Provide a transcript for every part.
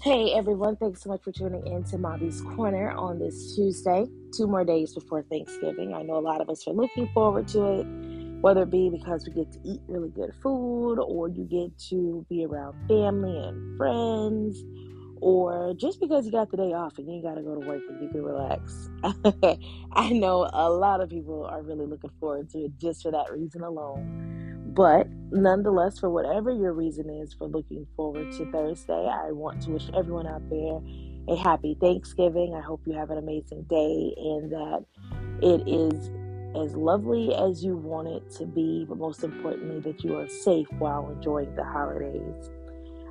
Hey everyone, thanks so much for tuning in to Mabi's Corner on this Tuesday. Two more days before Thanksgiving. I know a lot of us are looking forward to it, whether it be because we get to eat really good food, or you get to be around family and friends, or just because you got the day off and you got to go to work and you can relax. I know a lot of people are really looking forward to it just for that reason alone. But nonetheless, for whatever your reason is for looking forward to Thursday, I want to wish everyone out there a happy Thanksgiving. I hope you have an amazing day and that it is as lovely as you want it to be, but most importantly, that you are safe while enjoying the holidays.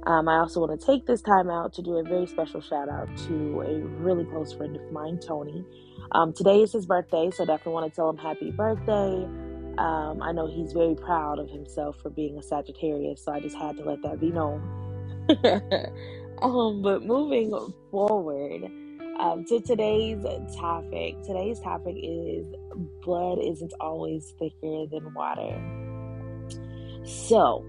Um, I also want to take this time out to do a very special shout out to a really close friend of mine, Tony. Um, today is his birthday, so I definitely want to tell him happy birthday. Um, I know he's very proud of himself for being a Sagittarius, so I just had to let that be known. um, but moving forward um, to today's topic, today's topic is blood isn't always thicker than water. So,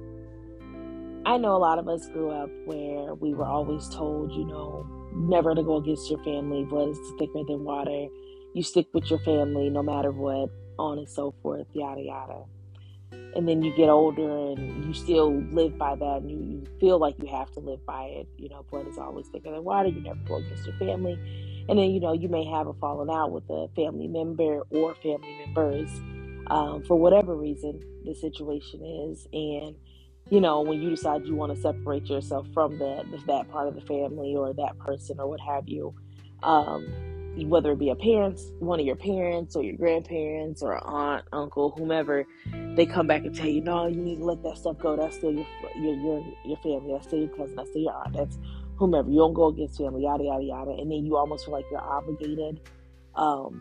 I know a lot of us grew up where we were always told, you know, never to go against your family. Blood is thicker than water. You stick with your family no matter what on and so forth, yada yada. And then you get older and you still live by that and you, you feel like you have to live by it. You know, blood is always thicker than water. You never go against your family. And then, you know, you may have a falling out with a family member or family members um, for whatever reason the situation is. And, you know, when you decide you want to separate yourself from that, that part of the family or that person or what have you, um, whether it be a parents, one of your parents or your grandparents or aunt, uncle, whomever, they come back and tell you, no, you need to let that stuff go. That's still your your your, your family. That's still your cousin. That's still your aunt. That's whomever. You don't go against family. Yada yada yada. And then you almost feel like you're obligated um,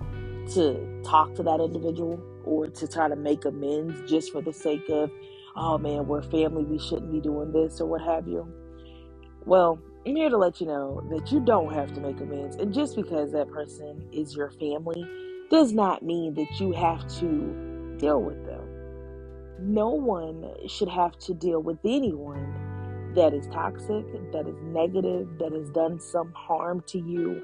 to talk to that individual or to try to make amends just for the sake of, oh man, we're family. We shouldn't be doing this or what have you. Well, I'm here to let you know that you don't have to make amends. And just because that person is your family does not mean that you have to deal with them. No one should have to deal with anyone that is toxic, that is negative, that has done some harm to you,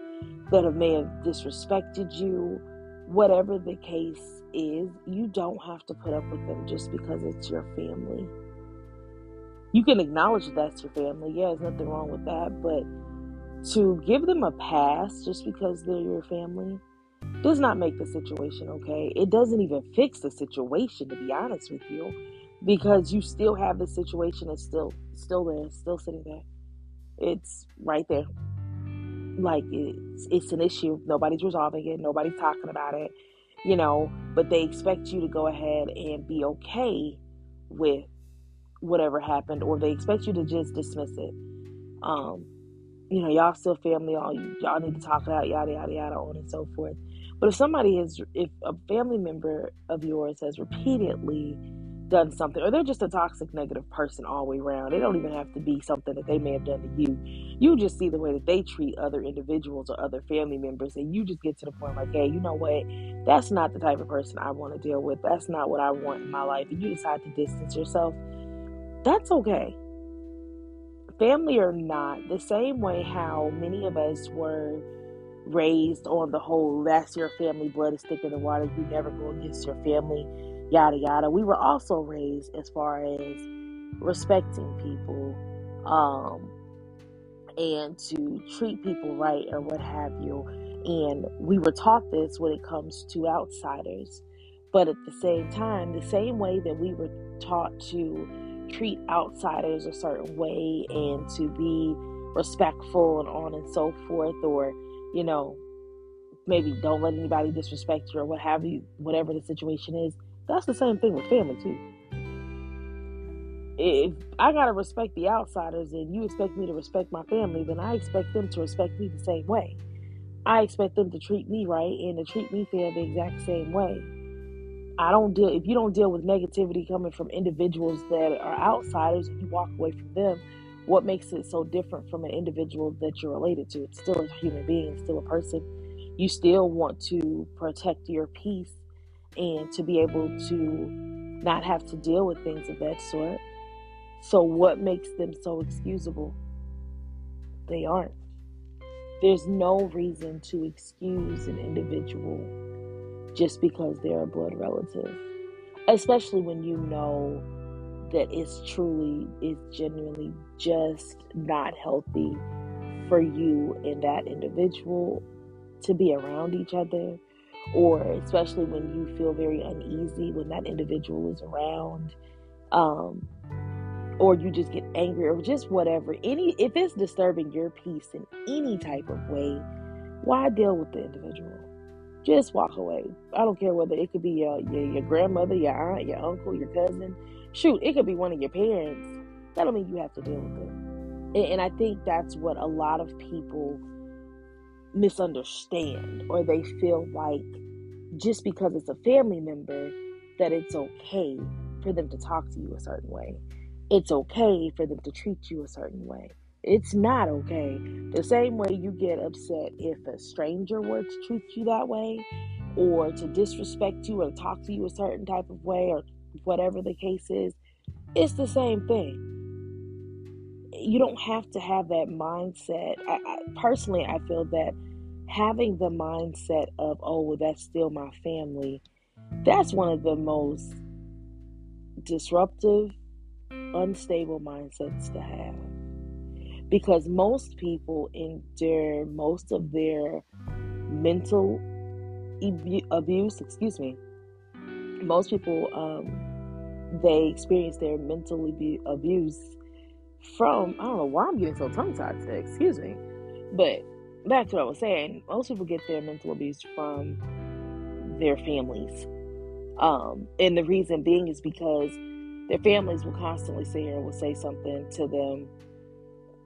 that may have disrespected you. Whatever the case is, you don't have to put up with them just because it's your family you can acknowledge that that's your family. Yeah, there's nothing wrong with that. But to give them a pass just because they're your family does not make the situation okay. It doesn't even fix the situation, to be honest with you, because you still have the situation. It's still still there, still sitting there. It's right there. Like it's it's an issue. Nobody's resolving it. Nobody's talking about it. You know, but they expect you to go ahead and be okay with whatever happened, or they expect you to just dismiss it. Um, you know, y'all still family, all y'all need to talk it out, yada yada yada, on and so forth. But if somebody is, if a family member of yours has repeatedly done something, or they're just a toxic, negative person all the way around, they don't even have to be something that they may have done to you. You just see the way that they treat other individuals or other family members, and you just get to the point like, hey, you know what? That's not the type of person I want to deal with. That's not what I want in my life. And you decide to distance yourself that's okay. Family or not, the same way how many of us were raised on the whole that's your family, blood is thicker than water, you never go against your family, yada yada. We were also raised as far as respecting people, um, and to treat people right or what have you. And we were taught this when it comes to outsiders. But at the same time, the same way that we were taught to treat outsiders a certain way and to be respectful and on and so forth or you know maybe don't let anybody disrespect you or what have you whatever the situation is. That's the same thing with family too. If i gotta respect the outsiders and you expect me to respect my family then i expect them to respect me the same way. I expect them to treat me right and to treat me fair the exact same way I don't deal if you don't deal with negativity coming from individuals that are outsiders and you walk away from them, what makes it so different from an individual that you're related to? It's still a human being, still a person. You still want to protect your peace and to be able to not have to deal with things of that sort. So what makes them so excusable? They aren't. There's no reason to excuse an individual just because they're a blood relative, especially when you know that it's truly, it's genuinely just not healthy for you and that individual to be around each other, or especially when you feel very uneasy when that individual is around. Um, or you just get angry or just whatever. Any if it's disturbing your peace in any type of way why deal with the individual just walk away. I don't care whether it could be your, your, your grandmother your aunt your uncle your cousin. Shoot it could be one of your parents. That don't mean you have to deal with it. And, and i think that's what a lot of people misunderstand or they feel like just because it's a family member that it's okay for them to talk to you a certain way. It's okay for them to treat you a certain way. It's not okay. The same way you get upset if a stranger were to treat you that way, or to disrespect you, or talk to you a certain type of way, or whatever the case is, it's the same thing. You don't have to have that mindset. I, I, personally, I feel that having the mindset of, oh, well, that's still my family, that's one of the most disruptive unstable mindsets to have because most people endure most of their mental abuse excuse me. Most people um, they experience their mental abuse from i don't know why i'm getting so tongue-tied today excuse me. But back to what i was saying most people get their mental abuse from their families. Um, and the reason being is because their families will constantly sit here and will say something to them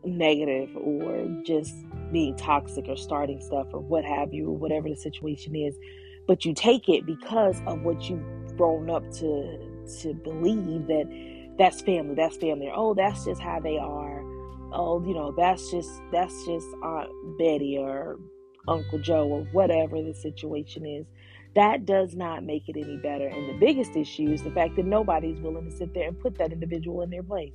negative or just being toxic or starting stuff or what have you, or whatever the situation is. But you take it because of what you've grown up to to believe that that's family, that's family. Or, oh, that's just how they are. Oh, you know, that's just that's just Aunt Betty or Uncle Joe or whatever the situation is that does not make it any better. And the biggest issue is the fact that nobody's willing to sit there and put that individual in their place.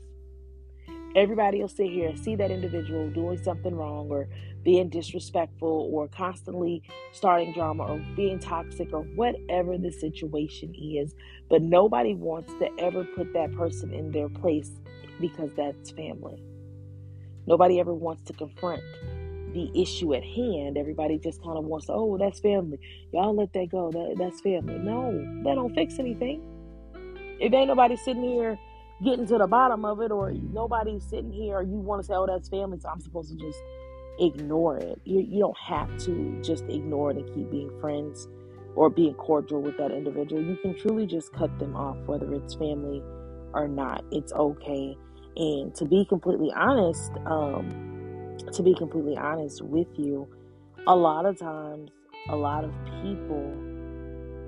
Everybody will sit here and see that individual doing something wrong or being disrespectful or constantly starting drama or being toxic or whatever the situation is. But nobody wants to ever put that person in their place because that's family. Nobody ever wants to confront the issue at hand. Everybody just kind of wants to, oh, that's family. Y'all let that go. That, that's family. No, that don't fix anything. If ain't nobody sitting here getting to the bottom of it, or nobody's sitting here, or you want to say, oh, that's family, so I'm supposed to just ignore it. You, you don't have to just ignore it and keep being friends or being cordial with that individual. You can truly just cut them off, whether it's family or not. It's okay. And to be completely honest, um, to be completely honest with you, a lot of times, a lot of people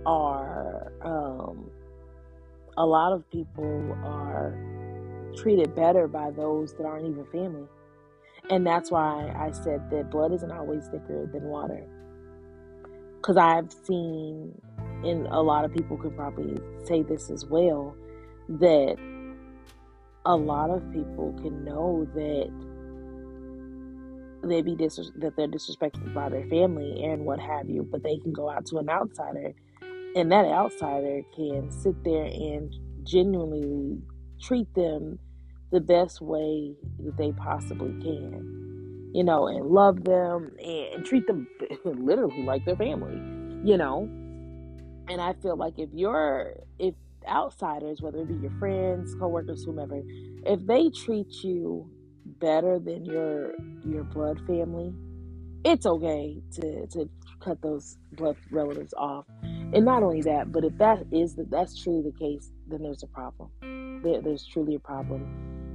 are, um, a lot of people are treated better by those that aren't even family. And that's why I said that blood isn't always thicker than water. Because I've seen, and a lot of people could probably say this as well, that a lot of people can know that they be dis- that they're disrespected by their family and what have you, but they can go out to an outsider, and that outsider can sit there and genuinely treat them the best way that they possibly can, you know, and love them and treat them literally like their family, you know. And I feel like if you're if outsiders, whether it be your friends, coworkers, whomever, if they treat you better than your your blood family, it's okay to to cut those blood relatives off. And not only that, but if that is the, that's truly the case, then there's a problem. There, there's truly a problem,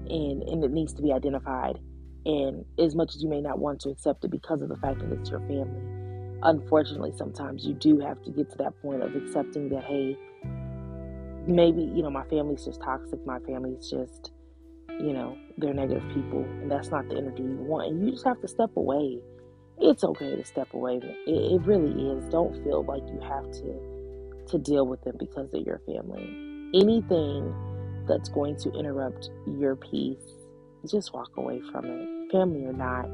and and it needs to be identified. And as much as you may not want to accept it because of the fact that it's your family, unfortunately, sometimes you do have to get to that point of accepting that hey, maybe you know my family's just toxic. My family's just you know, they're negative people, and that's not the energy you want. And you just have to step away. It's okay to step away. It, it really is. Don't feel like you have to to deal with them because they're your family. Anything that's going to interrupt your peace, just walk away from it. Family or not,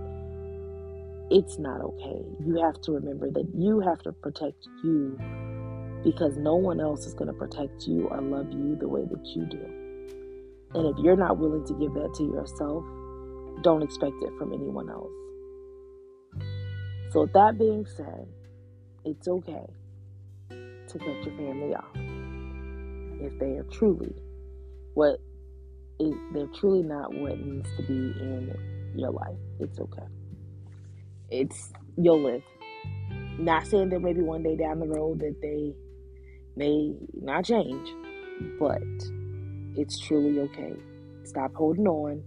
it's not okay. You have to remember that you have to protect you because no one else is going to protect you or love you the way that you do. And if you're not willing to give that to yourself, don't expect it from anyone else. So, with that being said, it's okay to cut your family off if they are truly what is, they're truly not what needs to be in your life. It's okay. It's you'll live. Not saying that maybe one day down the road that they may not change, but it's truly okay. Stop holding on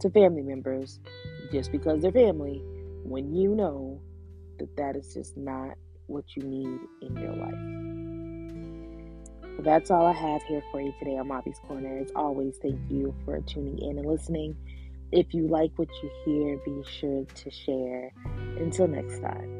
to family members just because they're family when you know that that is just not what you need in your life. That's all I have here for you today on Mabi's Corner. As always, thank you for tuning in and listening. If you like what you hear, be sure to share. Until next time.